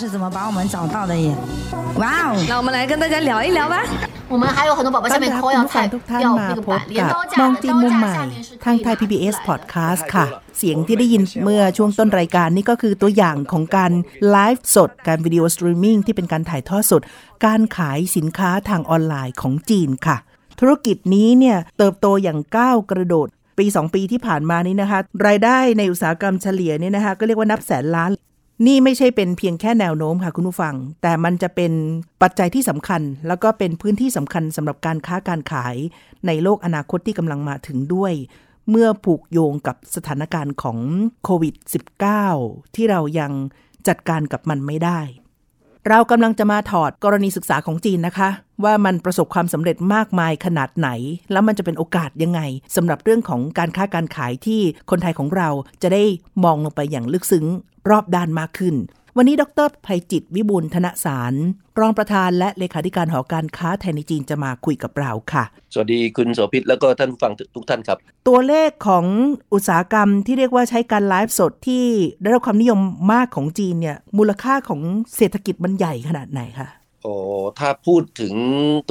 是怎么把我们找到的耶？哇哦！那我们来跟大家聊一聊吧。我们还有很多宝宝下面 ต้อน 扣 รับ 要 คุณผู้ฟัง 菜 ทุกท่าน 要 มา 那个 พบ 板镰 กับ 刀 ม 架 อง 的 จีน 刀 มุม 架 ใหม่ 下面是 ทาง 可以 ไทย 拿出 PBS 来 Podcast ค่ะ เสียงที่ได้ยินเมื่อช่วงต้นรายการนี่ก็คือตัวอย่างของการไลฟ์สด การวิดีโอสตรีมมิ่งที่เป็นการถ่ายทอดสด การขายสินค้าทางออนไลน์ของจีนค่ะ ธุรกิจนี้เนี่ยเติบโตอย่างก้าวกระโดด ปี 2 ปีที่ผ่านมานี้นะคะ รายได้ในอุตสาหกรรมเฉลี่ยเนี่ยนะคะก็เรียกว่านับแสนล้าน นี่ไม่ใช่เป็นเพียงแค่แนวโน้มค่ะคุณผู้ฟัง แต่มันจะเป็นปัจจัยที่สำคัญ แล้วก็เป็นพื้นที่สำคัญสำหรับการค้าการขายในโลกอนาคตที่กำลังมาถึงด้วย เมื่อผูกโยงกับสถานการณ์ของโควิด -19 ที่เรายังจัดการกับมันไม่ได้ เรากำลังจะมาถอดกรณีศึกษาของจีนนะคะ ว่ามันประสบความสำเร็จมากมายขนาดไหน แล้วมันจะเป็นโอกาสยังไงสำหรับเรื่องของการค้าการขายที่คนไทยของเราจะได้มองลงไปอย่างลึกซึ้งรอบด้านมากขึ้น วันนี้ดรภัยจิตวิบูลย์ธนสาร รองประธานและเลขาธิการหอการค้าไทยในจีนจะมาคุยกับเราค่ะ สวัสดีคุณโสภิตแล้วก็ท่านผู้ฟังทุกท่านครับ ตัวเลขของอุตสาหกรรมที่เรียกว่าใช้การไลฟ์สดที่ได้รับความนิยมมากของจีนเนี่ยมูลค่าของเศรษฐกิจมันใหญ่ขนาดไหนคะโอ้ถ้าพูดถึง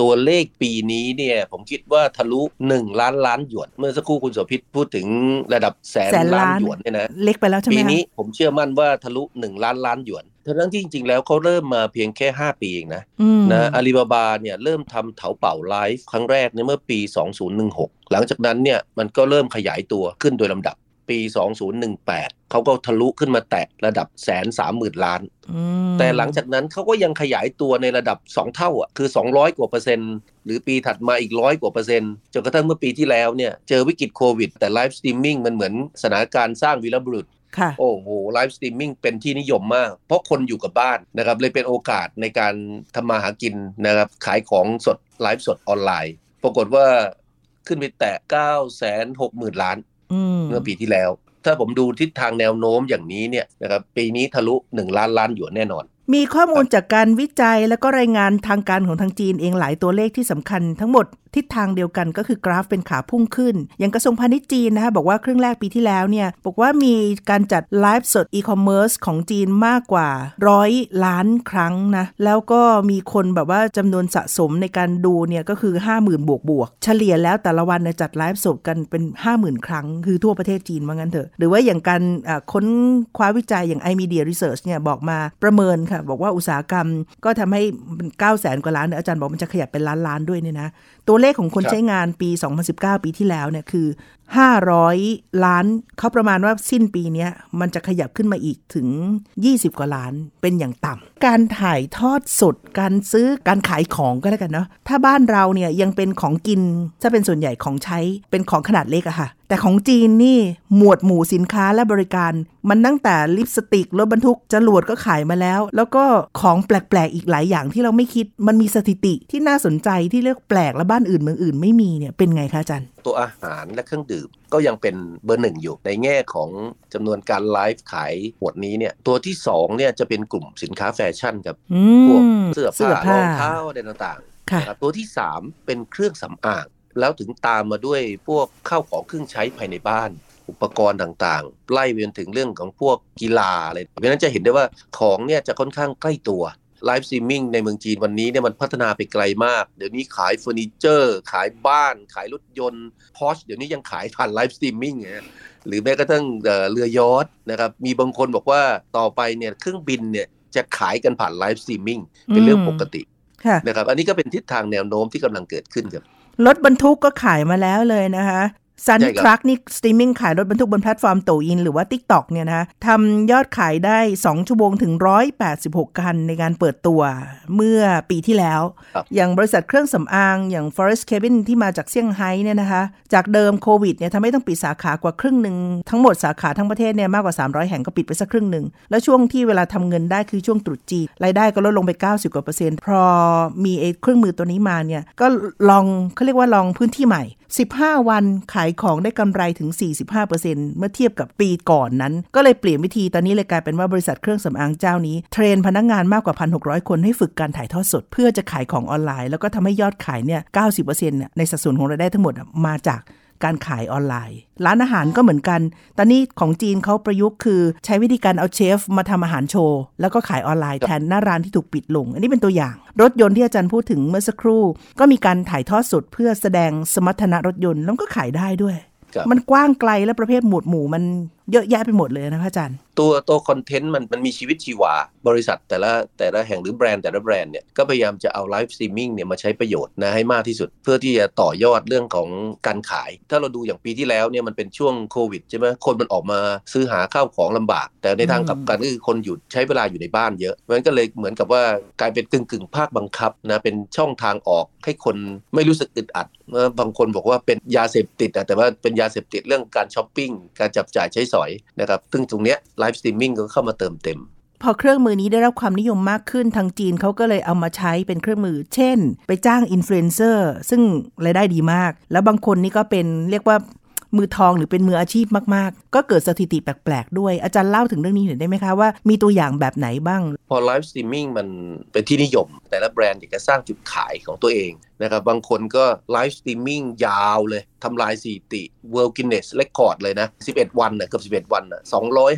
ตัวเลขปีนี้เนี่ย ผมคิดว่าทะลุ 1 ล้านล้านหยวน เมื่อสักครู่คุณโสภิตพูดถึงระดับแสนแสนล้าล้านนหยวนเนี่ยนะเล็กไปแล้วใช่ไหมปีคะนี้ผมเชื่อมั่นว่าทะลุ 1 ล้านล้านหยวนทั้งที่จริงๆ แล้วเขาเริ่มมาเพียงแค่ 5 ปีเองนะอืมนะอาลีบาบาเนี่ยเริ่มทำเถาเป่าไลฟ์ครั้งแรกในเมื่อปี 2016 หลังจากนั้นเนี่ยมันก็เริ่มขยายตัวขึ้นโดยลำดับ ปี 2018 เขาก็ทะลุขึ้นมาแตะระดับแสนสามหมื่นล้านอืมแต่หลังจากนั้นเขาก็ยังขยายตัวในระดับ 2 เท่าอะคือ 200 กว่าเปอร์เซ็นต์ หรือปีถัดมาอีกร้อยกว่าเปอร์เซ็นต์ จนกระทั่งเมื่อปีที่แล้วเนี่ย เจอวิกฤตโควิด แต่ live streaming มันเหมือนสถานการณ์สร้างวีรบุรุษค่ะโอ้โห live streaming เป็นที่นิยมมาก เพราะคนอยู่กับบ้านนะครับเลยเป็นโอกาสในการทำมาหากินนะครับขายของสดไลฟ์สดออนไลน์ ปรากฏว่าขึ้นไปแตะ9 6 0 0 0 0 ล้านอืม เมื่อปีที่แล้ว ถ้าผมดูทิศทางแนวโน้มอย่างนี้เนี่ยนะครับปีนี้ทะลุ 1 ล้านล้านหยวนแน่นอน มีข้อมูลจากการวิจัยแล้วก็รายงานทางการของทางจีนเองหลายตัวเลขที่สำคัญทั้งหมดทิศทางเดียวกันก็คือกราฟเป็นขาพุ่งขึ้น อย่างกระทรวงพาณิชย์จีนนะคะบอกว่าครึ่งแรกปีที่แล้วเนี่ยบอกว่ามีการจัดไลฟ์สดอีคอมเมิร์ซของจีนมากกว่าร้อยล้านครั้งนะ แล้วก็มีคนแบบว่าจำนวนสะสมในการดูเนี่ยก็คือ 50,000 บวกบวกๆเฉลี่ยแล้วแต่ละวันเนี่ยจัดไลฟ์สดกันเป็น 50,000 ครั้ง คือทั่วประเทศจีนว่างั้นเถอะหรือว่าอย่างการอ่าค้นคว้าวิจัยอย่าง iMedia Research เนี่ยบอกมาประเมินค่ะบอกว่าอุตสาหกรรมก็ทำให้มัน9 0 0 0 0กว่าล้านเนี่ยอาจารย์บอกมันจะขยับเป็นล้านล้านด้วยเนี่ยนะ ตัวเลขของคนครับใช้งานปี 2019 ปีที่แล้วเนี่ยคือ 500 ล้านเขาประมาณว่าสิ้นปีเนี้ยมันจะขยับขึ้นมาอีกถึง 20 กว่าล้านเป็นอย่างต่ำการถ่ายทอดสด การซื้อการขายของก็แล้วกันเนาะถ้าบ้านเราเนี่ยยังเป็นของกินถ้าเป็นส่วนใหญ่ของใช้เป็นของขนาดเล็กอะค่ะ แต่ของจีนนี่หมวดหมู่สินค้าและบริการ มันตั้งแต่ลิปสติกรถบรรทุกจรวดก็ขายมาแล้ว แล้วก็ของแปลกๆอีกหลายอย่างที่เราไม่คิดมันมีสถิติที่น่าสนใจที่เรียกแปลกและบ้านอื่นเมืองอื่นไม่มีเนี่ยเป็นไงคะอาจารย์ ตัวอาหารและเครื่องดื่มก็ยังเป็นเบอร์หนึ่งอยู่ในแง่ของจำนวนการไลฟ์ขายหมวดนี้เนี่ยตัวที่สองเนี่ยจะเป็นกลุ่มสินค้าแฟชั่นครับอืพวกเสื้อผ้ารองเท้าอะไรต่างๆค่ะนะครับตัวที่ 3 เป็นเครื่องสำอางแล้วถึงตามมาด้วยพวกข้าวของเครื่องใช้ภายในบ้านอุปกรณ์ต่างๆ ไล่ไปจนถึงเรื่องของพวกกีฬาอะไรเพราะฉะนั้นจะเห็นได้ว่าของเนี่ยจะค่อนข้างใกล้ตัว live streaming ในเมืองจีนวันนี้เนี่ยมันพัฒนาไปไกลมาก เดี๋ยวนี้ขายเฟอร์นิเจอร์ ขายบ้าน ขายรถยนต์พอชเดี๋ยวนี้ยังขายผ่าน live streaming นะหรือแม้กระทั่งเอ่อเรือยอชต์นะครับมีบางคนบอกว่าต่อไปเนี่ยเครื่องบินเนี่ยจะขายกันผ่าน live streaming เป็นเรื่องปกติค่ะนะครับอันนี้ก็เป็นทิศทางแนวโน้มที่กำลังเกิดขึ้นครับรถบรรทุกก็ขายมาแล้วเลยนะคะ ซันใช่ครับ truck นี่สตรีมมิ่งขายรถบรรทุกบนแพลตฟอร์มโต่วอิน หรือว่า TikTok เนี่ยนะคะทำยอดขายได้ 2 ชั่วโมงถึง 186 คันในการเปิดตัวเมื่อปีที่แล้วครับอย่างบริษัทเครื่องสำอางอย่าง Forest Cabin ที่มาจากเซี่ยงไฮ้เนี่ยนะคะ จากเดิมโควิดเนี่ยทำให้ต้องปิดสาขากว่าครึ่งหนึ่ง ทั้งหมดสาขาทั้งประเทศเนี่ยมากกว่า 300 แห่งก็ปิดไปสักครึ่งหนึ่ง แล้วช่วงที่เวลาทำเงินได้คือช่วงตรุษจีนรายได้ก็ลดลงไป 90กว่าเปอร์เซ็นต์พอมีไอ้เครื่องมือตัวนี้มาเนี่ยก็ลองเขาเรียกว่าลองพื้นที่ใหม่ 15 วันขายของได้กำไรถึง 45%เมื่อเทียบกับปีก่อนนั้น ก็เลยเปลี่ยนวิธีตอนนี้เลยกลายเป็นว่าบริษัทเครื่องสำอางเจ้านี้ เทรนพนักงานมากกว่า 1,600 คนให้ฝึกการถ่ายทอดสด เพื่อจะขายของออนไลน์ แล้วก็ทำให้ยอดขายเนี่ย 90%เนี่ยในสัดส่วนของรายได้ทั้งหมดมาจาก การขายออนไลน์ ร้านอาหารก็เหมือนกัน ตอนนี้ของจีนเขาประยุกต์คือใช้วิธีการเอาเชฟมาทำอาหารโชว์ แล้วก็ขายออนไลน์แทนหน้าร้านที่ถูกปิดลง อันนี้เป็นตัวอย่าง รถยนต์ที่อาจารย์พูดถึงเมื่อสักครู่ ก็มีการถ่ายทอดสดเพื่อแสดงสมรรถนะรถยนต์แล้วก็ขายได้ด้วยครับมันกว้างไกลและประเภทหมวดหมู่มัน เยอะแยะไปหมดเลยนะคะอาจารย์ ตัวตัว content มันมันมีชีวิตชีวา บริษัทแต่ละแต่ละแห่งหรือแบรนด์แต่ละแบรนด์เนี่ยก็พยายามจะเอา live streaming เนี่ยมาใช้ประโยชน์นะให้มากที่สุด เพื่อที่จะต่อยอดเรื่องของการขาย ถ้าเราดูอย่างปีที่แล้วเนี่ยมันเป็นช่วงโควิดใช่ไหมคนมันออกมาซื้อหาข้าวของลำบาก แต่ในทางกลับกันก็คือคนอยู่ใช้เวลาอยู่ในบ้านเยอะมันก็เลยเหมือนกับว่ากลายเป็นกึ่งกึ่งภาคบังคับนะเป็นช่องทางออกให้คนไม่รู้สึกอึดอัดเมื่อบางคนบอกว่าเป็นยาเสพติดอะแต่ว่าเป็นยาเสพติดเรื่องการช้อปปิ้งการจับจ่ายใช้สอยนะครับซึ่งตรงเนี้ย live streaming ก็เข้ามาเติมเต็ม พอเครื่องมือนี้ได้รับความนิยมมากขึ้นทางจีนเขาก็เลยเอามาใช้เป็นเครื่องมือ เช่น ไปจ้างอินฟลูเอนเซอร์ซึ่งรายได้ดีมาก แล้วบางคนนี่ก็เป็นเรียกว่า มือทองหรือเป็นมืออาชีพมากๆ ก็เกิดสถิติแปลกๆด้วย อาจารย์เล่าถึงเรื่องนี้หน่อยได้ไหมคะว่ามีตัวอย่างแบบไหนบ้าง พอ live streaming มันเป็นที่นิยม แต่ละแบรนด์อยากจะสร้างจุดขายของตัวเองนะครับบางคนก็ live streaming ยาวเลยทำลายสถิติ World Guinness Record เลยนะ 11 วันนะเกือบ11 วันนะ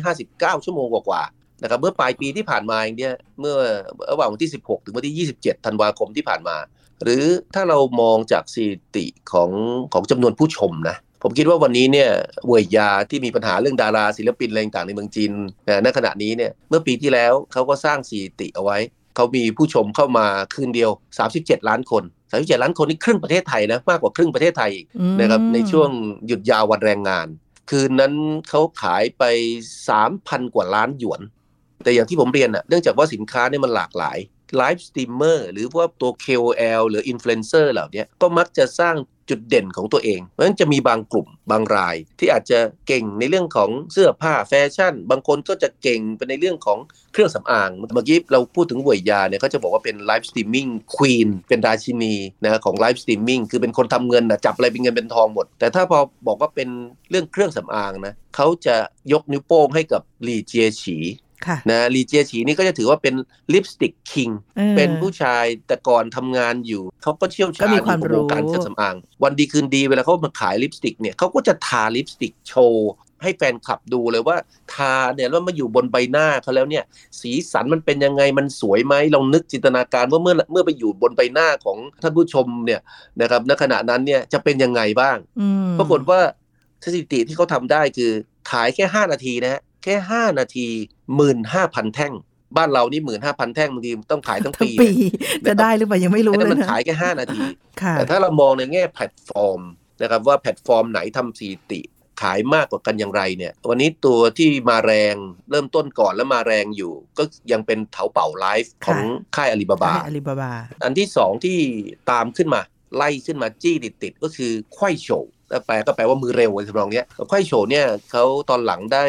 259 ชั่วโมงกว่าๆนะครับเมื่อปลายปีที่ผ่านมาเองเนี่ยเมื่อระหว่างวันที่ 16 ถึงวันที่ 27 ธันวาคมที่ผ่านมา หรือถ้าเรามองจากสถิติของของจำนวนผู้ชมนะ ผมคิดว่าวันนี้เนี่ยเวยยาที่มีปัญหาเรื่องดาราศิลปินอะไรต่างๆในเมืองจีนนะณขณะนี้เนี่ยเมื่อปีที่แล้วเขาก็สร้างสถิติเอาไว้ เขามีผู้ชมเข้ามาคืนเดียว 37 ล้านคน 37 ล้านคนนี่ครึ่งประเทศไทยนะมากกว่าครึ่งประเทศไทยอีกอืมนะครับในช่วงหยุดยาววันแรงงาน คืนนั้นเขาขายไป 3,000 กว่าล้านหยวน แต่อย่างที่ผมเรียนอะเนื่องจากว่าสินค้าเนี่ยมันหลากหลาย live streamer หรือว่าตัว KOL หรืออินฟลูเอนเซอร์เหล่าเนี้ยก็มักจะสร้าง จุดเด่นของตัวเอง เพราะฉะนั้นจะมีบางกลุ่มบางรายที่อาจจะเก่งในเรื่องของเสื้อผ้าแฟชั่น บางคนก็จะเก่งไปในเรื่องของเครื่องสำอาง เมื่อกี้เราพูดถึงเวยยาเนี่ยเขาจะบอกว่าเป็น live streaming queen เป็นราชินีนะของ live streaming คือเป็นคนทำเงินนะจับอะไรเป็นเงินเป็นทองหมด แต่ถ้าพอบอกว่าเป็นเรื่องเครื่องสำอางนะเขาจะยกนิ้วโป้งให้กับหลีเจียฉี นะหลีเจียฉีนี่ก็จะถือว่าเป็น lipstick king อ๋อเป็นผู้ชายแต่ก่อนทำงานอยู่เขาก็เชี่ยวชาญก็มีความอยู่กับวงการรู้เครื่องสำอาง วันดีคืนดีเวลาเขามาขายลิปสติกเนี่ยเขาก็จะทาลิปสติกโชว์ให้แฟนคลับดูเลยว่าทาเนี่ยแล้วมาอยู่บนใบหน้าเขาแล้วเนี่ยสีสันมันเป็นยังไงมันสวยไหมลองนึกจินตนาการว่าเมื่อเมื่อไปอยู่บนใบหน้าของท่านผู้ชมเนี่ยนะครับณขณะนั้นเนี่ยจะเป็นยังไงบ้างอืมปรากฏว่าสถิติที่เขาทำได้คือขายแค่ 5 นาทีนะฮะ แค่ 5 นาทีหมื่นห้าพันแท่ง บ้านเรานี่หมื่นห้าพันแท่งบางทีต้องขายทั้งปีทั้งปี จะได้หรือเปล่ายังไม่รู้ไอ้เลนั่นเลยมันนะขายแค่ 5 นาทีค่ะแต่ถ้าเรามองในแง่แพลตฟอร์มนะครับว่าแพลตฟอร์มไหนทำสถิติขายมากกว่ากันอย่างไรเนี่ยวันนี้ตัวที่มาแรงเริ่มต้นก่อนแล้วมาแรงอยู่ ก็ยังเป็นเถาเป่าไลฟ์ของค่ายอาลีบาบาอาลีบาบา อันที่สองที่ตามขึ้นมาไล่ขึ้นมาจี้ติดติดๆก็คือไคว่โส่ว แปลก็แปลว่ามือเร็วอะไรทำนองเนี้ยไคว่โส่วเนี่ยเขาตอนหลังได้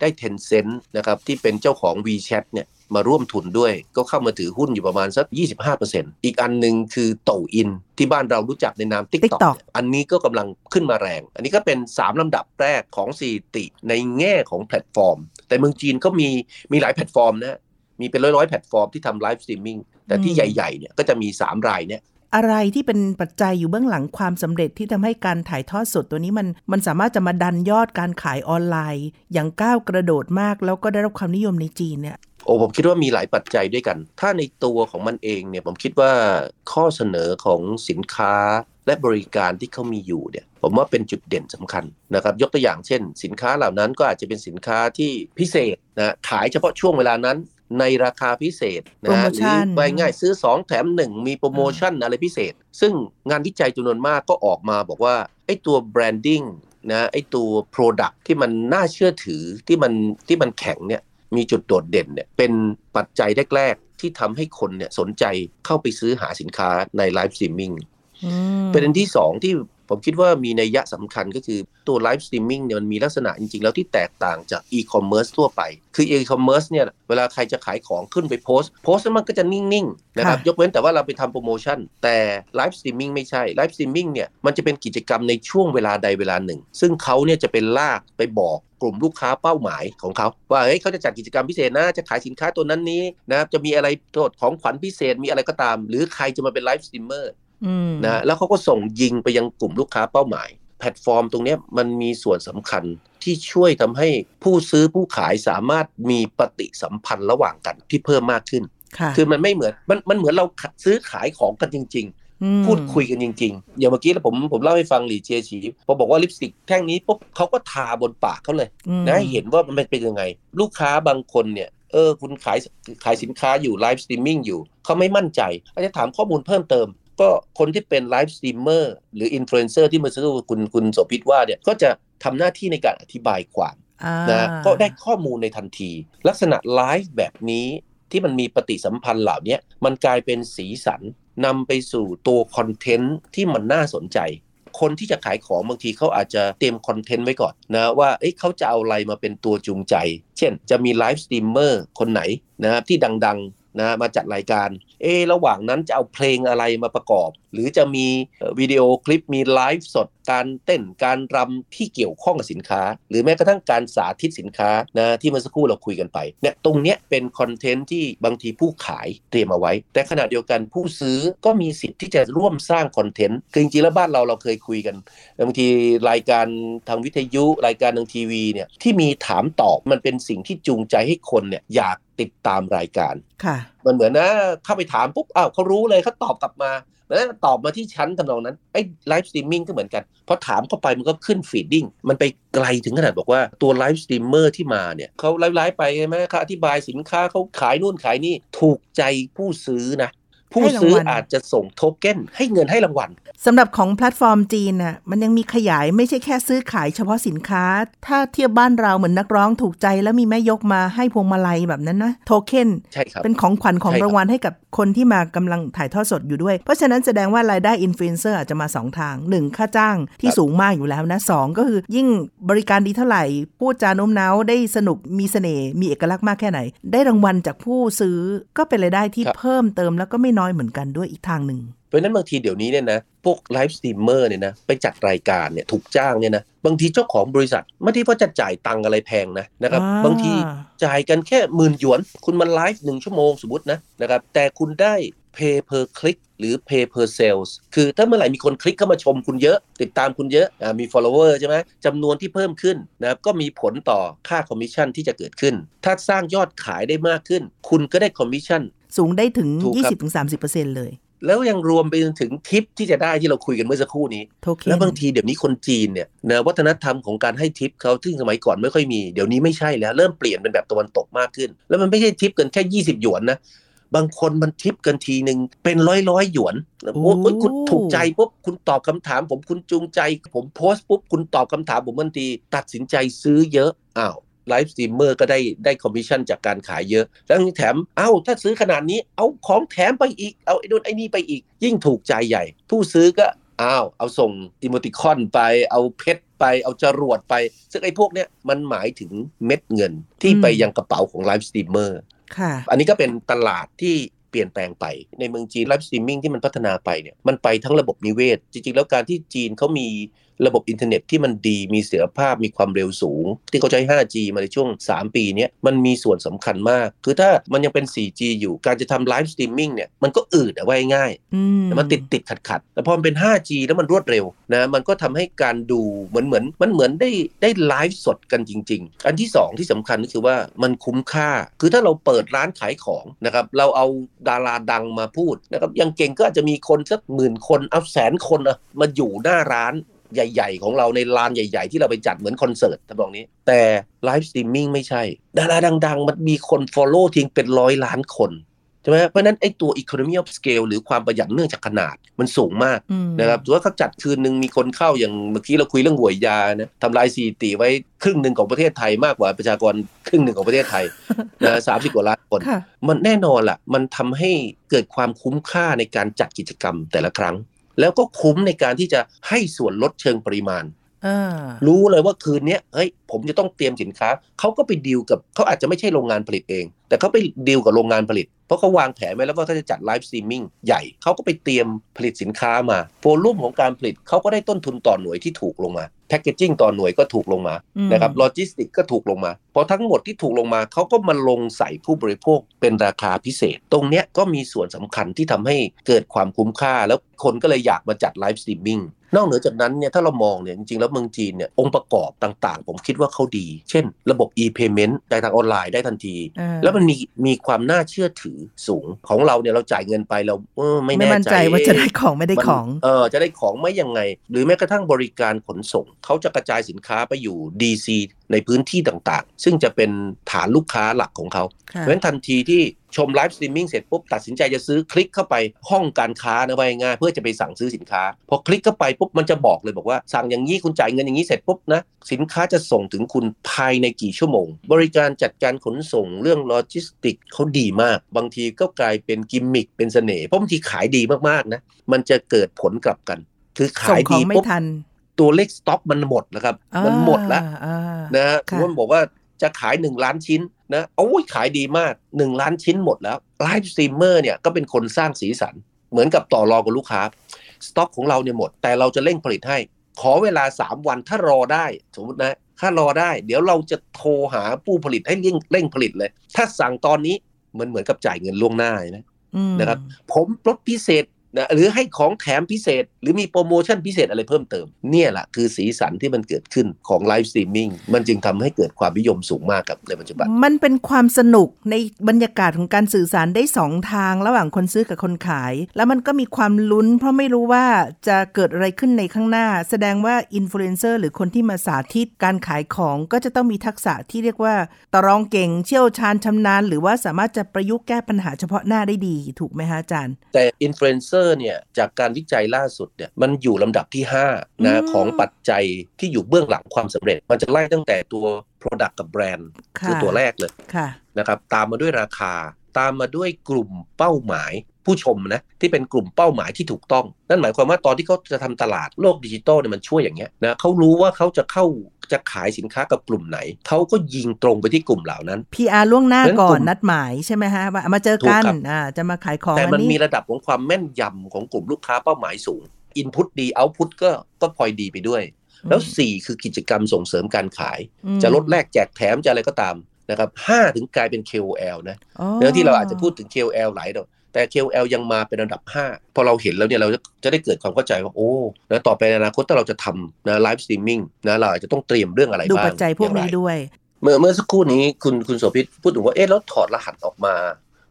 ได้เทนเซ็นต์นะครับที่เป็นเจ้าของ WeChat เนี่ยมาร่วมทุนด้วยก็เข้ามาถือหุ้นอยู่ประมาณสัก 25%อีกอันหนึ่งคือโต่วอิน ที่บ้านเรารู้จักในนาม TikTok TikTok เนี่ยอันนี้ก็กำลังขึ้นมาแรง อันนี้ก็เป็น 3 ลำดับแรกของสถิติ ในแง่ของแพลตฟอร์ม แต่เมืองจีนก็มีมีหลายแพลตฟอร์มนะมีเป็นร้อยๆแพลตฟอร์มที่ทำ live streaming แต่ที่อืมใหญ่ๆเนี่ยก็จะมี 3 รายเนี่ย อะไรที่เป็นปัจจัยอยู่เบื้องหลังความสำเร็จที่ทำให้การถ่ายทอดสดตัวนี้มันมันสามารถจะมาดันยอดการขายออนไลน์ อย่างก้าวกระโดดมาก แล้วก็ได้รับความนิยมในจีนเนี่ยโอ้ผมคิดว่ามีหลายปัจจัยด้วยกัน ถ้าในตัวของมันเองเนี่ยผมคิดว่าข้อเสนอของสินค้าและบริการที่เขามีอยู่เนี่ยผมว่าเป็นจุดเด่นสำคัญนะครับยกตัวอย่างเช่น สินค้าเหล่านั้นก็อาจจะเป็นสินค้าที่พิเศษนะขายเฉพาะช่วงเวลานั้น ในราคาพิเศษโปรโมชั่นนะโมฮะหรือง่ายๆซื้อ 2 แถม 1 มีโปรโมชั่นอะไรพิเศษ ซึ่งงานวิจัยจำนวนมากก็ออกมาบอกว่า ไอ้ตัว branding นะไอ้ตัว Product ที่มันน่าเชื่อถือที่มันที่มันแข็งเนี่ยมีจุดโดดเด่นเนี่ยเป็นปัจจัยแรก ๆ ที่ทำให้คนเนี่ยสนใจเข้าไปซื้อหาสินค้าใน live streamingอืมประเด็นที่2ที่ ผมคิดว่ามีนัยยะสำคัญก็คือตัว live streaming เนี่ยมันมีลักษณะจริง ๆ แล้วที่แตกต่างจากอีคอมเมิร์ซทั่วไป คืออีคอมเมิร์ซเนี่ยเวลาใครจะขายของขึ้นไปโพสต์ โพสต์แล้วมันก็จะนิ่ง ๆ นะครับค่ะยกเว้นแต่ว่าเราไปทำโปรโมชั่น แต่ live streaming ไม่ใช่ live streaming เนี่ยมันจะเป็นกิจกรรมในช่วงเวลาใดเวลาหนึ่ง ซึ่งเขาเนี่ยจะเป็นลากไปบอกกลุ่มลูกค้าเป้าหมายของเขา ว่าเฮ้ยเขาจะจัดกิจกรรมพิเศษนะจะขายสินค้าตัวนั้นนี้นะครับจะมีอะไรโทษของขวัญพิเศษมีอะไรก็ตาม หรือใครจะมาเป็นไลฟ์สตรีมเมอร์อืม นะแล้วเขาก็ส่งยิงไปยังกลุ่มลูกค้าเป้าหมาย แพลตฟอร์มตรงเนี้ยมันมีส่วนสำคัญที่ช่วยทำให้ผู้ซื้อผู้ขายสามารถมีปฏิสัมพันธ์ระหว่างกันที่เพิ่มมากขึ้นค่ะคือมันไม่เหมือนมันมันเหมือนเราซื้อขายของกันจริงๆพูดคุยกันจริงๆ อย่างเมื่อกี้ผมผมเล่าให้ฟังหลีเจียฉีพอบอกว่าลิปสติกแท่งนี้ปุ๊บเขาก็ทาบนปากเขาเลยอืมนะให้เห็นว่ามันเป็นยังไง ลูกค้าบางคนเนี่ยเออคุณขายขายสินค้าอยู่ live streaming อยู่เขาไม่มั่นใจอาจจะถามข้อมูลเพิ่มเติม ก็คนที่เป็น live streamer หรืออินฟลูเอนเซอร์ที่เมื่อสักครู่คุณคุณโสภิตว่าเนี่ยก็จะทำหน้าที่ในการอธิบายความอ่านะก็ได้ข้อมูลในทันที ลักษณะไลฟ์แบบนี้ที่มันมีปฏิสัมพันธ์เหล่านี้มันกลายเป็นสีสันนำไปสู่ตัวคอนเทนต์ที่มันน่าสนใจ คนที่จะขายของบางทีเขาอาจจะเตรียมคอนเทนต์ไว้ก่อนนะว่าเอ้ยเขาจะเอาอะไรมาเป็นตัวจูงใจ เช่น จะมี live streamer คนไหนนะครับที่ดังๆ นะมาจัดรายการ เอระหว่างนั้นจะเอาเพลงอะไรมาประกอบ หรือจะมีวิดีโอคลิปมีไลฟ์สด การเต้นการรำที่เกี่ยวข้องกับสินค้า หรือแม้กระทั่งการสาธิตสินค้านะที่เมื่อสักครู่เราคุยกันไปเนี่ยตรงเนี้ยเป็นคอนเทนต์ที่บางทีผู้ขายเตรียมเอาไว้ แต่ขณะเดียวกันผู้ซื้อก็มีสิทธิ์ที่จะร่วมสร้างคอนเทนต์คือจริงๆแล้วบ้านเราเราเคยคุยกันบางทีรายการทางวิทยุรายการทางทีวีเนี่ยที่มีถามตอบมันเป็นสิ่งที่จูงใจให้คนเนี่ยอยาก ติดตามรายการค่ะมันเหมือนนะเข้าไปถามปุ๊บอ้าวเขารู้เลยเขาตอบกลับมาแล้วตอบมาที่ชั้นทำนองนั้นไอ้ live streaming ก็เหมือนกันพอถามเข้าไปมันก็ขึ้น feeding มันไปไกลถึงขนาดบอกว่าตัว live streamer ที่มาเนี่ยเขาไลฟ์ไลฟ์ไปใช่ไหมเขาอธิบายสินค้าเขาขายนู่นขายนี่ถูกใจผู้ซื้อนะ ผู้ซื้อให้รางวัลอาจจะส่งโทเก้นให้เงินให้รางวัลสำหรับของแพลตฟอร์มจีนน่ะมันยังมีขยายไม่ใช่แค่ซื้อขายเฉพาะสินค้า ถ้าเทียบบ้านเราเหมือนนักร้องถูกใจแล้วมีแม่ยกมาให้พวงมาลัยแบบนั้นนะโทเค็นใช่ครับเป็นของขวัญของใช่ครับรางวัลให้กับ คนที่มากำลังถ่ายทอดสดอยู่ด้วย เพราะฉะนั้นแสดงว่ารายได้อินฟลูเอนเซอร์อาจจะมา 2 ทาง 1 ค่าจ้างที่สูงมากอยู่แล้วนะสองก็คือยิ่งบริการดีเท่าไหร่ พูดจาโน้มน้าวได้สนุกมีเสน่ห์มีเอกลักษณ์มากแค่ไหน ได้รางวัลจากผู้ซื้อก็เป็นรายได้ที่เพิ่มเติมแล้วก็ไม่น้อยเหมือนกันด้วยอีกทางหนึ่ง เพราะฉะนั้นบางทีเดี๋ยวนี้เนี่ยนะพวก live streamer เนี่ยนะไปจัดรายการเนี่ยถูกจ้างเนี่ยนะบางทีเจ้าของบริษัทไม่ได้ว่าจะจ่ายตังค์อะไรแพงนะนะครับอ่าบางทีจ่ายกันแค่หมื่นหยวน คุณมาไลฟ์หนึ่งชั่วโมงสมมตินะนะครับแต่คุณได้ pay per click หรือ pay per sales คือถ้าเมื่อไหร่มีคนคลิกเข้ามาชมคุณเยอะ ติดตามคุณเยอะอามี follower ใช่ไหมจำนวนที่เพิ่มขึ้นนะครับก็มีผลต่อค่าคอมมิชชั่นที่จะเกิดขึ้น ถ้าสร้างยอดขายได้มากขึ้น คุณก็ได้คอมมิชชั่นสูงได้ถึงถูกครับ20-30%เลย แล้วยังรวมไปจนถึงทิปที่จะได้ที่เราคุยกันเมื่อสักครู่นี้โทเค็นแล้วบางทีเดี๋ยวนี้คนจีนเนี่ยนะวัฒนธรรมของการให้ทิปเขาซึ่งสมัยก่อนไม่ค่อยมีเดี๋ยวนี้ไม่ใช่แล้วเริ่มเปลี่ยนเป็นแบบตะวันตกมากขึ้น แล้วมันไม่ใช่ทิปกันแค่ 20 หยวนนะบางคนมันทิปกันทีหนึ่งเป็นร้อยร้อยๆหยวนโอ้โหคุณถูกใจปุ๊บคุณตอบคำถาม ผมคุณจูงใจ ผมโพสต์ปุ๊บคุณตอบคำถามผมทันทีตัดสินใจซื้อเยอะอ้าว live streamer ก็ได้ได้คอมมิชชั่นจากการขายเยอะ แล้วยังแถมเอ้าถ้าซื้อขนาดนี้เอาของแถมไปอีก เอาไอ้นู่นไอ้นี่ไปอีก ยิ่งถูกใจใหญ่ ผู้ซื้อก็อ้าวเอาส่ง emoticon ไปเอาเพชรไปเอาจรวดไป ซึ่งไอ้พวกเนี้ยมันหมายถึงเม็ดเงินที่ไปยังกระเป๋าของ live streamer ค่ะอันนี้ก็เป็นตลาดที่เปลี่ยนแปลงไป ในเมืองจีน live streaming ที่มันพัฒนาไปเนี่ยมันไปทั้งระบบนิเวศ จริงๆ แล้วการที่จีนเขามี ระบบอินเทอร์เน็ตที่มันดีมีเสถียรภาพมีความเร็วสูง ที่เขาใช้ 5G มาในช่วง 3 ปีเนี้ยมันมีส่วนสำคัญมาก คือถ้ามันยังเป็น 4G อยู่การจะทำ live streaming เนี่ยมันก็อืดอะว่าง่ายๆอืมแต่มันติดติดขัดขัดๆแต่พอมันเป็น 5G แล้วมันรวดเร็วนะมันก็ทำให้การดูเหมือนเหมือนมันเหมือนได้ได้ไลฟ์สดกันจริง ๆ อันที่ 2 ที่สำคัญก็คือว่ามันคุ้มค่า คือถ้าเราเปิดร้านขายของนะครับเราเอาดาราดังมาพูดนะครับอย่างเก่งก็อาจจะมีคนสักหมื่นคนเอาแสนคนอะมาอยู่หน้าร้าน ใหญ่ๆ ของเราในลานใหญ่ ๆ ที่เราไปจัดเหมือนคอนเสิร์ตทำนองนี้ แต่ live streaming ไม่ใช่ ดาราดัง ๆ มันมีคน Follow ทิ้งเป็นร้อยล้านคนใช่ไหมเพราะฉะนั้นไอ้ตัว economy of scale หรือความประหยัดเนื่องจากขนาดมันสูงมากอืมนะครับถือว่าเขาจัดคืนหนึ่งมีคนเข้าอย่างเมื่อกี้เราคุยเรื่องเวยย่านะทำลายสถิติไว้ครึ่งหนึ่งของประเทศไทยมากกว่าประชากรครึ่งหนึ่งของประเทศไทยนะสามสิบกว่าล้านคนค่ะมันแน่นอนล่ะ มันทำให้เกิดความคุ้มค่าในการจัดกิจกรรมแต่ละครั้ง แล้วก็คุ้มในการที่จะให้ส่วนลดเชิงปริมาณอ่ารู้เลยว่าคืนเนี้ยเฮ้ยผมจะต้องเตรียมสินค้าเขาก็ไปดีลกับเขาอาจจะไม่ใช่โรงงานผลิตเอง แต่เขาไปดีลกับโรงงานผลิต เพราะเขาวางแผนไว้แล้วว่าเขาจะจัด live streaming ใหญ่เขาก็ไปเตรียมผลิตสินค้ามา volume ของการผลิตเขาก็ได้ต้นทุนต่อหน่วยที่ถูกลงมา packaging ต่อหน่วยก็ถูกลงมาอืมนะครับโลจิสติกก็ถูกลงมาพอทั้งหมดที่ถูกลงมาเขาก็มาลงใส่ผู้บริโภคเป็นราคาพิเศษ ตรงเนี้ยก็มีส่วนสำคัญที่ทำให้เกิดความคุ้มค่า แล้วคนก็เลยอยากมาจัด live streaming นอกเหนือจากนั้นเนี่ยถ้าเรามองเนี่ยจริงๆ แล้วเมืองจีนเนี่ยองค์ประกอบต่างๆ ผมคิดว่าเขาดี เช่น ระบบ e-payment ได้ทางออนไลน์ได้ทันทีอ่าแล้วมันมีมีความน่าเชื่อถือสูงของเราเนี่ยเราจ่ายเงินไปเราเออไม่ไม่แน่มั่นใจใจว่าจะได้เอ๊ของไม่ได้มันของเออจะได้ของไม่ยังไง หรือแม้กระทั่งบริการขนส่งเขาจะกระจายสินค้าไปอยู่ DC ในพื้นที่ต่างๆ ซึ่งจะเป็นฐานลูกค้าหลักของเขาค่ะเพราะฉะนั้นทันทีที่ชม live streaming เสร็จปุ๊บตัดสินใจจะซื้อคลิกเข้าไปห้องการค้านะว่าง่ายๆเพื่อจะไปสั่งซื้อสินค้า พอคลิกเข้าไปปุ๊บมันจะบอกเลยบอกว่าสั่งอย่างนี้คุณจ่ายเงินอย่างนี้เสร็จปุ๊บนะสินค้าจะส่งถึงคุณภายในกี่ชั่วโมง บริการจัดการขนส่งเรื่องโลจิสติกเขาดีมาก บางทีก็กลายเป็นกิมมิคเป็นเสน่ห์เพราะบางทีขายดีมากๆนะมันจะเกิดผลกลับกัน คือขายดีปุ๊บส่งของไม่ทันตัวเลขสต็อกมันหมดแล้วครับมันหมดแล้วอ่านะฮะค่ะคุณบอกว่าจะขาย 1 ล้านชิ้น นะโอ้ยขายดีมาก 1 ล้านชิ้นหมดแล้ว live streamer เนี่ยก็เป็นคนสร้างสีสัน เหมือนกับต่อรองกับลูกค้า สต็อกของเราเนี่ยหมด แต่เราจะเร่งผลิตให้ ขอเวลา 3 วันถ้ารอได้สมมตินะ ถ้ารอได้ เดี๋ยวเราจะโทรหาผู้ผลิตให้เร่งเร่งผลิตเลย ถ้าสั่งตอนนี้มันเหมือนกับจ่ายเงินล่วงหน้านะอืมนะครับ ผมลดพิเศษนะหรือให้ของแถมพิเศษห รือมีโปรโมชั่นพิเศษอะไรเพิ่มเติม เนี่ยแหละคือสีสันที่มันเกิดขึ้นของ live streaming มันจึงทำให้เกิดความนิยมสูงมากครับในปัจจุบัน มันเป็นความสนุกในบรรยากาศของการสื่อสารได้สองทางระหว่างคนซื้อกับคนขาย แล้วมันก็มีความลุ้น เพราะไม่รู้ว่าจะเกิดอะไรขึ้นในข้างหน้า แสดงว่าอินฟลูเอนเซอร์หรือคนที่มาสาธิตการขายของก็จะต้องมีทักษะที่เรียกว่าต่อรองเก่งเชี่ยวชาญชำนาญ หรือว่าสามารถจะประยุกต์แก้ปัญหาเฉพาะหน้าได้ดี ถูกไหมฮะอาจารย์ แต่อินฟลูเอนเซอร์เนี่ยจากการวิจัยล่าสุดเนี่ยมันอยู่ลำดับที่5นะอืมของปัจจัยที่อยู่เบื้องหลังความสำเร็จ มันจะไล่ตั้งแต่ตัว Product กับแบรนด์ค่ะคือตัวแรกเลยค่ะนะครับตามมาด้วยราคา ตามมาด้วยกลุ่มเป้าหมายผู้ชมนะที่เป็นกลุ่มเป้าหมายที่ถูกต้อง นั่นหมายความว่าตอนที่เขาจะทำตลาดโลกดิจิตอลเนี่ยมันช่วยอย่างเงี้ยนะเขารู้ว่าเขาจะเข้าจะขายสินค้ากับกลุ่มไหน เขาก็ยิงตรงไปที่กลุ่มเหล่านั้น PR ล่วงหน้างั้นก่อกลุ่นมนัดหมายใช่ไหมฮะว่ามาเจอกันถูกครับอ่าจะมาขายของแต่อันมันนี้มีระดับของความแม่นยำของกลุ่มลูกค้าเป้าหมายสูง input ดี output ก็ก็พลอยดีไปด้วย แล้ว 4 คือกิจกรรมส่งเสริมการขายอืมจะลดแลกแจกแถมจะอะไรก็ตามนะครับห้าถึงกลายเป็น KOL นะอ๋อเรื่องที่เราอาจจะพูดถึง KOL หลายรอบแต่ KOL ยังมาเป็นระดับ 5 พอเราเห็นแล้วเนี่ยเราจะจะได้เกิดความเข้าใจว่า โอ้นะต่อไปในอนาคตถ้าเราจะทำนะ live streaming นะเราอาจจะต้องเตรียมเรื่องอะไรดูบ้างปัจจัยพวกนี้อย่างไรด้วย เมื่อเมื่อสักครู่นี้คุณคุณโสภิตพูดถึงว่าเอ๊ะแล้วถอดรหัสออกมา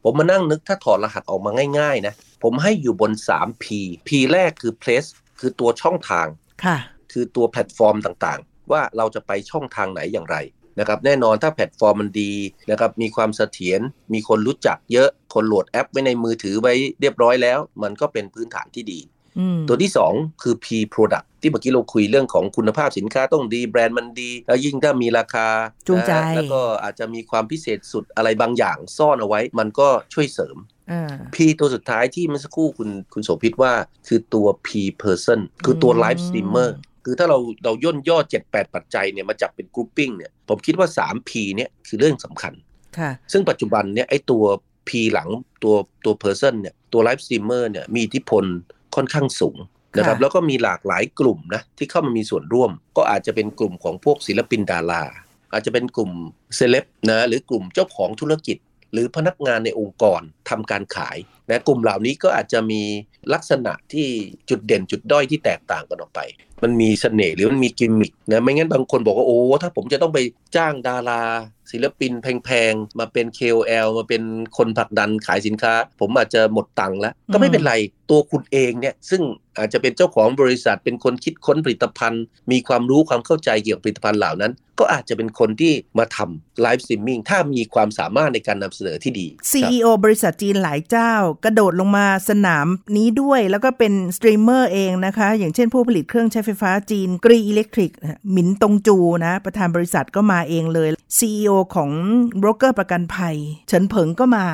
ผมมานั่งนึกถ้าถอดรหัสออกมาง่ายๆนะ ผมให้อยู่บน 3P P แรกคือ place คือตัวช่องทางค่ะ คือตัวแพลตฟอร์มต่างๆ ว่าเราจะไปช่องทางไหนอย่างไรนะครับแน่นอนถ้าแพลตฟอร์มมันดีนะครับมีความเสถียรมีคนรู้จักเยอะคนโหลดแอปไว้ในมือถือไว้เรียบร้อยแล้ว มันก็เป็นพื้นฐานที่ดีอืมตัวที่ 2 คือ P product ที่เมื่อกี้เราคุยเรื่องของคุณภาพสินค้าต้องดีแบรนด์มันดี แล้วยิ่งถ้ามีราคาจูงใจนะแล้วก็อาจจะมีความพิเศษสุดอะไรบางอย่างซ่อนเอาไว้ มันก็ช่วยเสริม อ่า P ตัวสุดท้ายที่เมื่อสักครู่คุณคุณโสภิตว่าคือตัว P person คือตัวอืม live streamer คือถ้าเราเราย่นย่อ 7-8 ปัจจัยเนี่ยมาจับเป็น grouping เนี่ยผมคิดว่า 3P เนี่ยคือเรื่องสำคัญค่ะซึ่งปัจจุบันเนี่ยไอ้ตัว P หลังตัวตัว person เนี่ยตัว live streamer เนี่ยมีอิทธิพลค่อนข้างสูงนะครับค่ะแล้วก็มีหลากหลายกลุ่มนะที่เข้ามามีส่วนร่วม ก็อาจจะเป็นกลุ่มของพวกศิลปินดารา อาจจะเป็นกลุ่มเซเลบนะหรือกลุ่มเจ้าของธุรกิจ หรือพนักงานในองค์กรทำการขายนะกลุ่มเหล่านี้ก็อาจจะมีลักษณะที่จุดเด่นจุดด้อยที่แตกต่างกันออกไป มันมีเสน่ห์หรือมันมีกิมมิคนะไม่งั้นบางคนบอกว่าโอ้ถ้าผมจะต้องไปจ้างดารา ศิลปินแพงๆ มาเป็น KOL มาเป็นคนผลักดันขายสินค้า ผมอาจจะหมดตังค์แล้ว ก็ไม่เป็นไรตัวคุณเองเนี่ย ซึ่งอาจจะเป็นเจ้าของบริษัทเป็นคนคิดค้นผลิตภัณฑ์ มีความรู้ความเข้าใจเกี่ยวกับผลิตภัณฑ์เหล่านั้น ก็อาจจะเป็นคนที่มาทำไลฟ์สตรีมมิ่งถ้ามีความสามารถในการนำเสนอที่ดีครับ CEO บริษัทจีนหลายเจ้า กระโดดลงมาสนามนี้ด้วย แล้วก็เป็นสตรีมเมอร์เองนะคะ อย่างเช่นผู้ผลิตเครื่องใช้ไฟฟ้าจีน Gree Electric หมินตงจูนะ ประธานบริษัทก็มาเองเลย CEO ของโบรกเกอร์ประกันภัย เฉินเผิงก็มา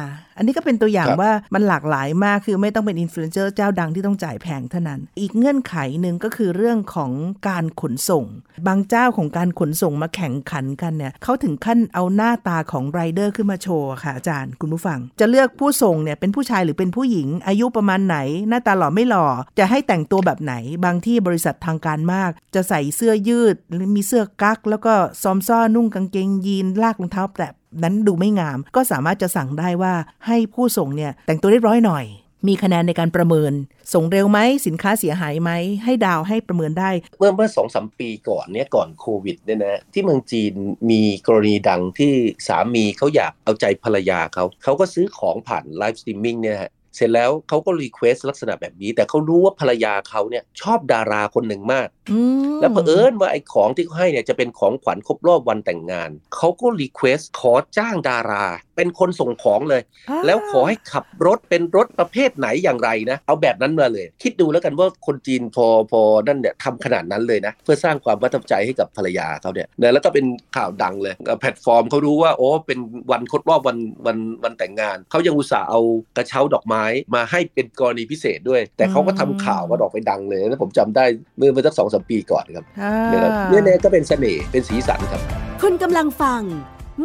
อันนี้ก็เป็นตัวอย่างครับว่ามันหลากหลายมากคือไม่ต้องเป็นอินฟลูเอนเซอร์เจ้าดังที่ต้องจ่ายแพงเท่านั้น อีกเงื่อนไขหนึ่งก็คือเรื่องของการขนส่ง บางเจ้าของการขนส่งมาแข่งขันกันเนี่ยเขาถึงขั้นเอาหน้าตาของไรเดอร์ขึ้นมาโชว์อะค่ะอาจารย์คุณผู้ฟัง จะเลือกผู้ส่งเนี่ยเป็นผู้ชายหรือเป็นผู้หญิง อายุประมาณไหน หน้าตาหล่อไม่หล่อ จะให้แต่งตัวแบบไหน บางที่บริษัททางการมาก จะใส่เสื้อยืดหรือมีเสื้อกั๊กแล้วก็ซอมซ่อนุ่งกางเกงยีนลากรองเท้าแตะ นั้นดูไม่งาม ก็สามารถจะสั่งได้ว่าให้ผู้ส่งเนี่ยแต่งตัวเรียบร้อยหน่อย มีคะแนนในการประเมิน ส่งเร็วไหมสินค้าเสียหายไหมให้ดาวให้ประเมินได้ เมื่อเมื่อสองสามปีก่อนเนี่ยก่อนโควิดเนี่ยนะที่เมืองจีนมีกรณีดังที่สามีเขาอยากเอาใจภรรยาเขาเขาก็ซื้อของผ่านไลฟ์สตรีมมิ่งเนี่ยฮะ เสร็จแล้วเขาก็ request ลักษณะแบบนี้ แต่เขารู้ว่าภรรยาเขาเนี่ยชอบดาราคนหนึ่งมากอืมแล้วเผอิญว่าไอ้ของที่เขาให้เนี่ยจะเป็นของขวัญครบรอบวันแต่งงาน เขาก็ request ขอจ้างดารา เป็นคนส่งของเลยอ่าแล้วขอให้ขับรถเป็นรถประเภทไหนอย่างไรนะ เอาแบบนั้นมาเลย คิดดูแล้วกันว่าคนจีนพอพอนั่นเนี่ยทำขนาดนั้นเลยนะ เพื่อสร้างความประทับใจให้กับภรรยาเขาเนี่ยนะแล้วก็เป็นข่าวดังเลยแพลตฟอร์มเขารู้ว่าโอ้เป็นวันครบรอบวันวันวันแต่งงาน เขายังอุตส่าห์เอากระเช้าดอกไม้มาให้เป็นกรณีพิเศษด้วย แต่เขาก็ทำข่าวว่าดอกไปดังเลยแล้วผมจำได้เมื่อเมื่อสักสองสามปีก่อนครับอ่านะครับเนี่ยเนี่ยก็เป็นเสน่ห์เป็นสีสันครับ คุณกำลังฟัง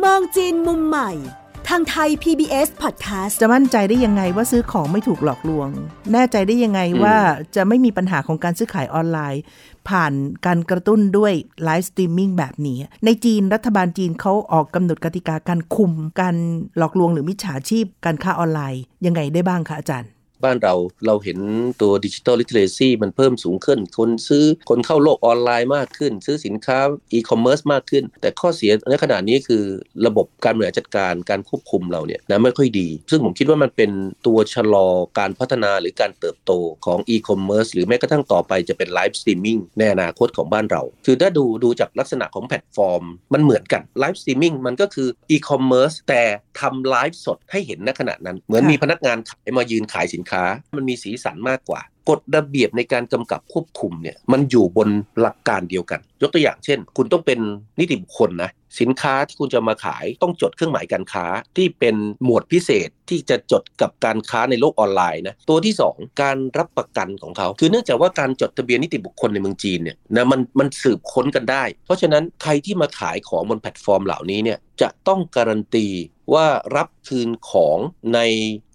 มองจีนมุมใหม่ ทาง Thai PBS Podcast จะมั่นใจได้ยังไงว่าซื้อของไม่ถูกหลอกลวง แน่ใจได้ยังไงอืมว่าจะไม่มีปัญหาของการซื้อขายออนไลน์ ผ่านการกระตุ้นด้วยไลฟ์สตรีมมิ่งแบบนี้ ในจีนรัฐบาลจีนเขาออกกำหนดกติกาการคุม การหลอกลวงหรือมิจฉาชีพการค้าออนไลน์ยังไงได้บ้างคะอาจารย์ บ้านเราเราเห็นตัว digital literacy มันเพิ่มสูงขึ้น คนซื้อคนเข้าโลกออนไลน์มากขึ้น ซื้อสินค้าอีคอมเมิร์ซมากขึ้น แต่ข้อเสียในขณะนี้คือระบบการบริหารจัดการการควบคุมเราเนี่ยนะไม่ค่อยดี ซึ่งผมคิดว่ามันเป็นตัวชะลอการพัฒนาหรือการเติบโตของอีคอมเมิร์ซหรือแม้กระทั่งต่อไปจะเป็นไลฟ์สตรีมมิ่งในอนาคตของบ้านเรา คือถ้าดูดูจากลักษณะของแพลตฟอร์ม มันเหมือนกันไลฟ์สตรีมมิ่งมันก็คืออีคอมเมิร์ซแต่ทำไลฟ์สดให้เห็นณขณะนั้น เหมือนมีพนักงานขายมายืนขายสินค้ามันมีสีสันมากกว่ากฎระเบียบในการกำกับควบคุมเนี่ยมันอยู่บนหลักการเดียวกัน ยกตัวอย่างเช่น คุณต้องเป็นนิติบุคคลนะสินค้าที่คุณจะมาขายต้องจดเครื่องหมายการค้าที่เป็นหมวดพิเศษที่จะจดกับการค้าในโลกออนไลน์นะตัวที่ 2 การรับประกันของเขา คือเนื่องจากว่าการจดทะเบียนนิติบุคคลในเมืองจีนเนี่ยนะมันมันสืบค้นกันได้ เพราะฉะนั้นใครที่มาขายของบนแพลตฟอร์มเหล่านี้เนี่ยจะต้องการันตี ว่ารับคืนของใน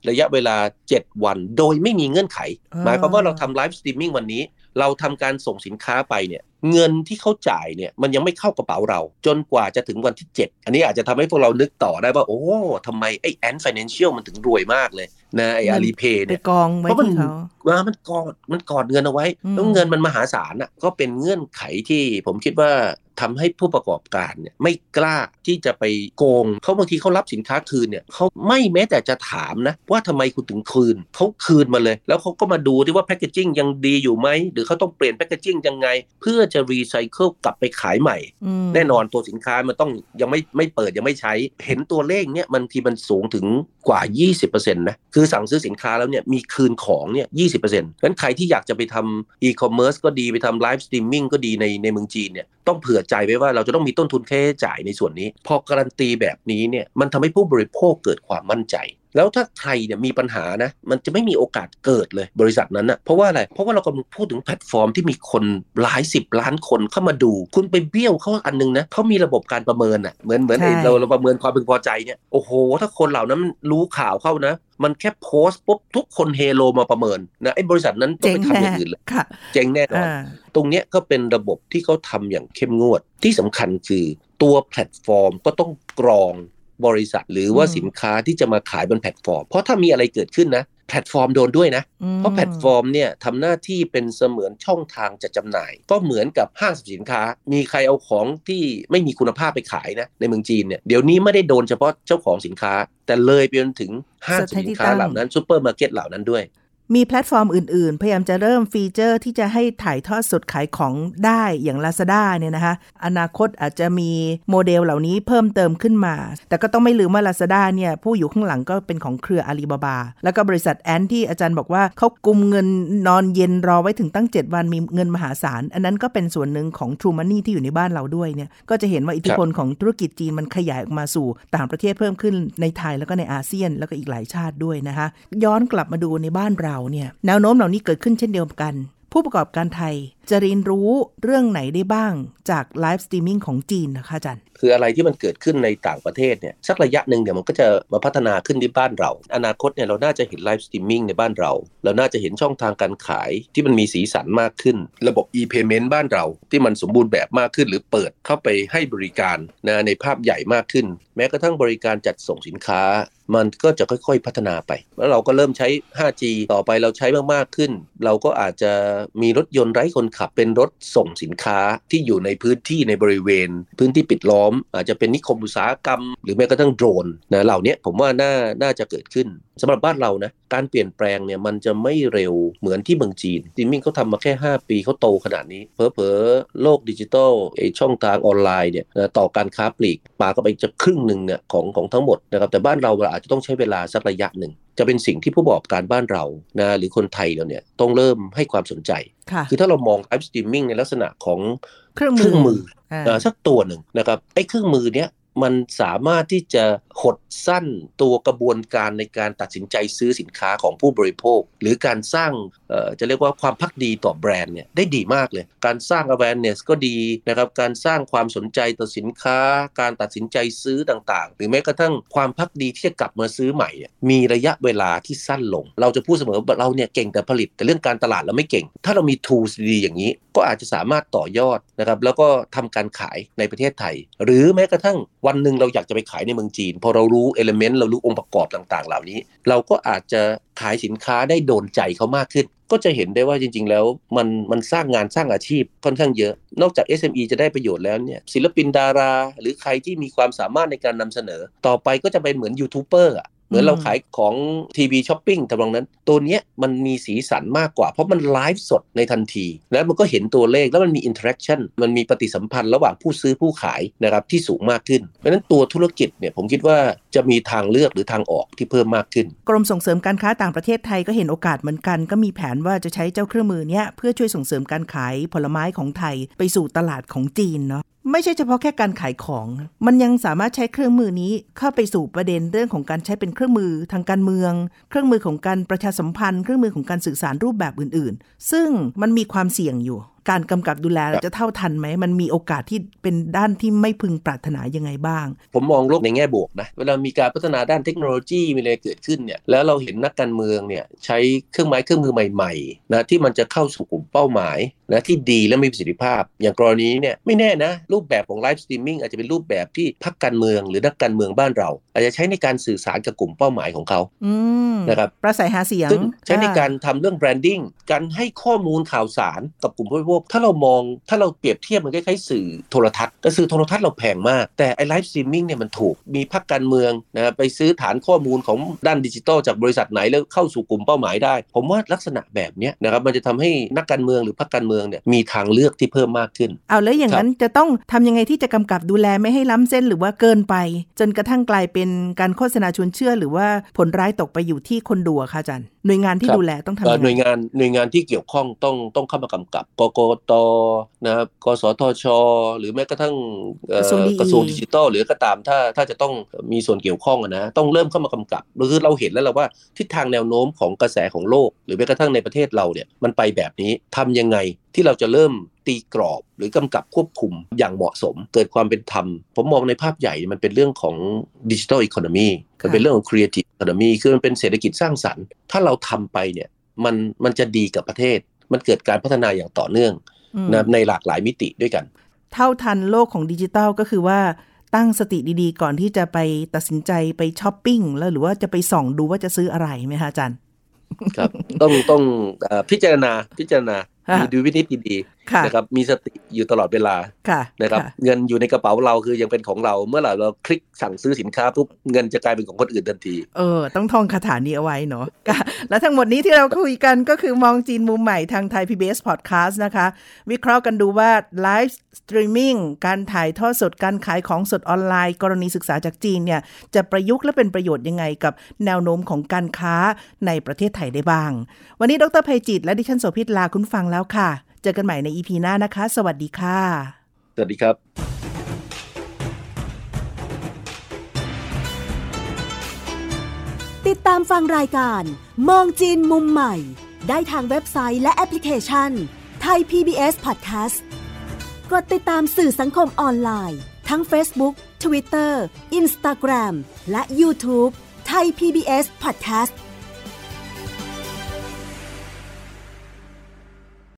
ระยะเวลา 7 วัน โดยไม่มีเงื่อนไขอ่าหมายความว่าเราทำไลฟ์สตรีมมิ่งวันนี้ เราทำการส่งสินค้าไปเนี่ยเงินที่เขาจ่ายเนี่ยมันยังไม่เข้ากระเป๋าเรา จนกว่าจะถึงวันที่ 7 อันนี้อาจจะทำให้พวกเรานึกต่อได้ว่า โอ้ทำไมไอ้ Ant Financial มันถึงรวยมากเลยนะไอ้ Alipay ไปเนี่ยกองไว้เพราะมันที่เขาว่ามันกอดมันกอดเงินเอาไว้อืมแล้วเงินมันมหาศาลอะก็เป็นเงื่อนไขที่ผมคิดว่า ทำให้ผู้ประกอบการเนี่ยไม่กล้าที่จะไปโกงเขาบางทีเขารับสินค้าคืนเนี่ยเขาไม่แม้แต่จะถามนะว่าทำไมคุณถึงคืนเขาคืนมาเลย แล้วเขาก็มาดูที่ว่า packaging ยังดีอยู่ไหมหรือเขาต้องเปลี่ยน packaging ยังไง เพื่อจะรีไซเคิลกลับไปขายใหม่อืมแน่นอนตัวสินค้ามันต้องยังไม่ไม่เปิดยังไม่ใช้ เห็นตัวเลขเนี่ยบางทีมันสูงถึงกว่า 20%นะคือสั่งซื้อสินค้าแล้วเนี่ยมีคืนของเนี่ย20%งั้นใครที่อยากจะไปทำอีคอมเมิร์ซก็ดีไปทำไลฟ์สตรีมมิ่งก็ดีในในเมืองจีนเนี่ยต้องเผื่อใจไว้ว่าเราจะต้องมีต้นทุนค่าใช้จ่ายในส่วนนี้ พอการันตีแบบนี้เนี่ยมันทำให้ผู้บริโภคเกิดความมั่นใจ แล้วถ้าใครเนี่ยมีปัญหานะมันจะไม่มีโอกาสเกิดเลยบริษัทนั้นนะเพราะว่าอะไรเพราะว่าเรากำลังพูดถึงแพลตฟอร์มที่มีคนหลายสิบล้านคนเข้ามาดู คุณไปเบี้ยวเขาอันนึงนะเขามีระบบการประเมินอะเหมือนเหมือนไอ้ใช่เราเราประเมินความพึงพอใจเนี่ยโอ้โห ถ้าคนเหล่านั้นรู้ข่าวเข้านะ มันแค่โพสต์ปุ๊บทุกคนเฮโลมาประเมินนะไอ้บริษัทนั้นต้องเจ๊งไปทำอแน่ย่างอื่นเลยค่ะเจ๊งแน่นอนอ่าตรงเนี้ยก็เป็นระบบที่เขาทำอย่างเข้มงวดที่สำคัญคือตัวแพลตฟอร์มก็ต้องกรอง บริษัทหรือว่าสินค้าที่จะมาขายบนแพลตฟอร์ม เพราะถ้ามีอะไรเกิดขึ้นนะแพลตฟอร์มโดนด้วยนะอืมเพราะแพลตฟอร์มเนี่ยทำหน้าที่เป็นเสมือนช่องทางจัดจำหน่าย ก็เหมือนกับห้างสรรพสินค้า มีใครเอาของที่ไม่มีคุณภาพไปขายนะในเมืองจีนเนี่ยเดี๋ยวนี้ไม่ได้โดนเฉพาะเจ้าของสินค้า แต่เลยไปจนถึงห้างสรรพสินค้าเหล่านั้นซูเปอร์มาร์เก็ตเหล่านั้นด้วย มีแพลตฟอร์มอื่นๆ พยายามจะเริ่มฟีเจอร์ที่จะให้ถ่ายทอดสดขายของได้อย่าง Lazada เนี่ยนะคะ อนาคตอาจจะมีโมเดลเหล่านี้เพิ่มเติมขึ้นมา แต่ก็ต้องไม่ลืมว่า Lazada เนี่ยผู้อยู่ข้างหลังก็เป็นของเครืออาลีบาบา แล้วก็บริษัทแอนที่อาจารย์บอกว่าเขากุมเงินนอนเย็นรอไว้ถึงตั้ง 7 วันมีเงินมหาศาล อันนั้นก็เป็นส่วนหนึ่งของ True Money ที่อยู่ในบ้านเราด้วยเนี่ยก็จะเห็นว่าอิทธิพลของธุรกิจจีนมันขยายออกมาสู่ต่างประเทศเพิ่มขึ้นในไทยแล้วก็ในอาเซียนแล้วก็อีกหลายชาติด้วยนะคะย้อนกลับมาดูในบ้านเราเนี่ยแนวโน้มเหล่านี้เกิดขึ้นเช่นเดียวกัน ผู้ประกอบการไทยจะเรียนรู้เรื่องไหนได้บ้างจากไลฟ์สตรีมมิ่งของจีนนะคะอาจารย์คืออะไรที่มันเกิดขึ้นในต่างประเทศเนี่ยสักระยะหนึ่งเดี๋ยวมันก็จะมาพัฒนาขึ้นที่บ้านเรา อนาคตเนี่ยเราน่าจะเห็นไลฟ์สตรีมมิ่งในบ้านเรา เราน่าจะเห็นช่องทางการขายที่มันมีสีสันมากขึ้น ระบบ e-payment บ้านเราที่มันสมบูรณ์แบบมากขึ้น หรือเปิดเข้าไปให้บริการนะในภาพใหญ่มากขึ้น แม้กระทั่งบริการจัดส่งสินค้ามันก็จะค่อยๆพัฒนาไป แล้วเราก็เริ่มใช้ 5G ต่อไปเราใช้มากๆขึ้น เราก็อาจจะมีรถยนต์ไร้คนขับเป็นรถส่งสินค้าที่อยู่ในพื้นที่ในบริเวณ พื้นที่ปิดล้อม อาจจะเป็นนิคมอุตสาหกรรม หรือแม้กระทั่งโดรนนะเหล่านี้ผมว่าน่าน่าจะเกิดขึ้นสำหรับบ้านเรานะการเปลี่ยนแปลงเนี่ยมันจะไม่เร็วเหมือนที่เมืองจีนจิมมิ่งเขาทำมาแค่ 5 ปีเขาโตขนาดนี้เพอเพอโลกดิจิทัลไอช่องทางออนไลน์เนี่ยนะต่อการค้าปลีกปาก็ไปจะครึ่งหนึ่งเนี่ยของของทั้งหมดนะครับแต่บ้านเราอาจจะต้องใช้เวลาสักระยะหนึ่งจะเป็นสิ่งที่ผู้ประกอบการบ้านเรานะหรือคนไทยเราเนี่ยต้องเริ่มให้ความสนใจค่ะคือถ้าเรามองไลฟ์สตรีมมิ่งในลักษณะของเครื่องมือเครื่องมืออ่าเอ่อสักตัวหนึ่งนะครับไอ้เครื่องมือเนี้ยมันสามารถที่จะหดสั้นตัวกระบวนการในการตัดสินใจซื้อสินค้าของผู้บริโภค หรือการสร้างจะเรียกว่าความภักดีต่อแบรนด์เนี่ยได้ดีมากเลย การสร้าง awareness ก็ดีนะครับการสร้างความสนใจต่อสินค้า การตัดสินใจซื้อต่างๆ หรือแม้กระทั่งความภักดีที่จะกลับมาซื้อใหม่ มีระยะเวลาที่สั้นลง เราจะพูดเสมอว่าเราเนี่ยเก่งแต่ผลิต แต่เรื่องการตลาดเราไม่เก่ง ถ้าเรามี tools ดีอย่างนี้ ก็อาจจะสามารถต่อยอดนะครับแล้วก็ทำการขายในประเทศไทย หรือแม้กระทั่งวันหนึ่งเราอยากจะไปขายในเมืองจีนพอเรารู้เอลเมนต์เรารู้องค์ประกอบต่างๆ เหล่านี้ เราก็อาจจะขายสินค้าได้โดนใจเขามากขึ้น ก็จะเห็นได้ว่าจริง ๆ แล้วมันมันสร้างงานสร้างอาชีพค่อนข้างเยอะ นอกจาก SME จะได้ประโยชน์แล้วเนี่ยศิลปินดารา หรือใครที่มีความสามารถในการนำเสนอ ต่อไปก็จะเป็นเหมือนยูทูบเบอร์อะ เหมือนเราขายของ TV shopping ทำนองนั้น ตัวเนี้ยมันมีสีสันมากกว่า เพราะมันไลฟ์สดในทันที แล้วมันก็เห็นตัวเลขแล้วมันมี interaction มันมีปฏิสัมพันธ์ระหว่างผู้ซื้อผู้ขายนะครับที่สูงมากขึ้น เพราะฉะนั้นตัวธุรกิจเนี่ยผมคิดว่าจะมีทางเลือกหรือทางออกที่เพิ่มมากขึ้น กรมส่งเสริมการค้าต่างประเทศไทยก็เห็นโอกาสเหมือนกัน ก็มีแผนว่าจะใช้เจ้าเครื่องมือเนี้ยเพื่อช่วยส่งเสริมการขายผลไม้ของไทยไปสู่ตลาดของจีนเนาะ ไม่ใช่เฉพาะแค่การขายของ มันยังสามารถใช้เครื่องมือนี้เข้าไปสู่ประเด็นเรื่องของการใช้เป็นเครื่องมือทางการเมือง เครื่องมือของการประชาสัมพันธ์ เครื่องมือของการสื่อสารรูปแบบอื่น ๆ ซึ่งมันมีความเสี่ยงอยู่การกำกับดูแลจะเท่าทันไหม มันมีโอกาสที่เป็นด้านที่ไม่พึงปรารถนายังไงบ้าง ผมมองโลกในแง่บวกนะ เวลามีการพัฒนาด้านเทคโนโลยีมีอะไรเกิดขึ้นเนี่ย แล้วเราเห็นนักการเมืองเนี่ยใช้เครื่องไม้เครื่องมือใหม่ๆนะที่มันจะเข้าสู่กลุ่มเป้าหมายนะที่ดีและมีประสิทธิภาพ อย่างกรณีเนี่ยไม่แน่นะ รูปแบบของ live streaming อาจจะเป็นรูปแบบที่พรรคการเมืองหรือนักการเมืองบ้านเรา อาจจะใช้ในการสื่อสารกับกลุ่มเป้าหมายของเขาอืมนะครับปราศรัยหาเสียงซึ่งใช้ในอ่การทำเรื่อง branding การให้ข้อมูลข่าวสารกับกลุ่มผู้บริโภคถ้าเรามองถ้าเราเปรียบเทียบมันคล้ายๆสื่อโทรทัศน์แต่สื่อโทรทัศน์เราแพงมาก แต่ไอ live streaming เนี่ยมันถูกมีพรรคการเมืองนะไปซื้อฐานข้อมูลของด้านดิจิทัลจากบริษัทไหนแล้วเข้าสู่กลุ่มเป้าหมายได้ ผมว่าลักษณะแบบเนี้ยนะครับมันจะทำให้นักการเมืองหรือพรรคการเมืองเนี่ยมีทางเลือกที่เพิ่มมากขึ้น เอาแล้วอย่างนั้นจะต้องทำยังไงที่จะกำกับดูแลไม่ให้ล้ำเส้นหรือว่าเกินไป จนกระทั่งกลายเป็นการโฆษณาชวนเชื่อ หรือว่าผลร้ายตกไปอยู่ที่คนดูอะค่ะอาจารย์หน่วยงานที่ครับดูแลต้องทำเอ่อยังหน่วยไงงานหน่วยงานที่เกี่ยวข้องต้องต้องเข้ามากำกับกกตนะครับกสทช หรือแม้กระทั่งเอ่อกระทรวง DE กระทรวงดิจิทัลหรือก็ตามถ้าถ้าจะต้องมีส่วนเกี่ยวข้องอะนะต้องเริ่มเข้ามากำกับคือเราเห็นแล้วเราว่าทิศทางแนวโน้มของกระแสของโลก หรือแม้กระทั่งในประเทศเราเนี่ยมันไปแบบนี้ทำยังไงที่เราจะเริ่มตีกรอบหรือกำกับควบคุมอย่างเหมาะสม เกิดความเป็นธรรม ผมมองในภาพใหญ่มันเป็นเรื่องของดิจิทัลอีโคโนมีมันเป็นเรื่องของ creative economy คือมันเป็นเศรษฐกิจสร้างสรรค์ ถ้าเราทำไปเนี่ยมันมันจะดีกับประเทศ มันเกิดการพัฒนาอย่างต่อเนื่องอืมนะในหลากหลายมิติด้วยกัน เท่าทันโลกของดิจิทัลก็คือว่าตั้งสติดีๆ ก่อนที่จะไปตัดสินใจไปช้อปปิ้งแล้วหรือว่าจะไปส่องดูว่าจะซื้ออะไรไหมคะอาจารย์ ครับ ต้องต้องเอ่อพิจารณาพิจารณาค่ะมีดุลยพินิจที่ดีค่ะๆนะครับมีสติอยู่ตลอดเวลาค่ะนะครับเงินอยู่ในกระเป๋าเราคือยังเป็นของเราเมื่อไหร่เราคลิกสั่งซื้อสินค้าปุ๊บเงินจะกลายเป็นของคนอื่นทันที เออ ต้องท่องคาถานี้เอาไว้เนาะค่ะและทั้งหมดนี้ที่เราคุยกันก็คือมองจีนมุมใหม่ทางไทย PBS Podcast นะคะ วิเคราะห์กันดูว่า live streamingการถ่ายทอดสดการขายของสดออนไลน์ กรณีศึกษาจากจีนเนี่ยจะประยุกต์และเป็นประโยชน์ยังไงกับแนวโน้มของการค้าในประเทศไทยได้บ้าง วันนี้ดรภัยจิตและดิฉันโสภิตลาคุณฟังแล้วค่ะ เจอกันใหม่ใน EP หน้านะคะ สวัสดีค่ะ สวัสดีครับ ติดตามฟังรายการ มองจีนมุมใหม่ ได้ทางเว็บไซต์และแอปพลิเคชันไทย PBS Podcast กดติดตามสื่อสังคมออนไลน์ ทั้ง Facebook Twitter Instagram และ YouTube ไทย PBS Podcast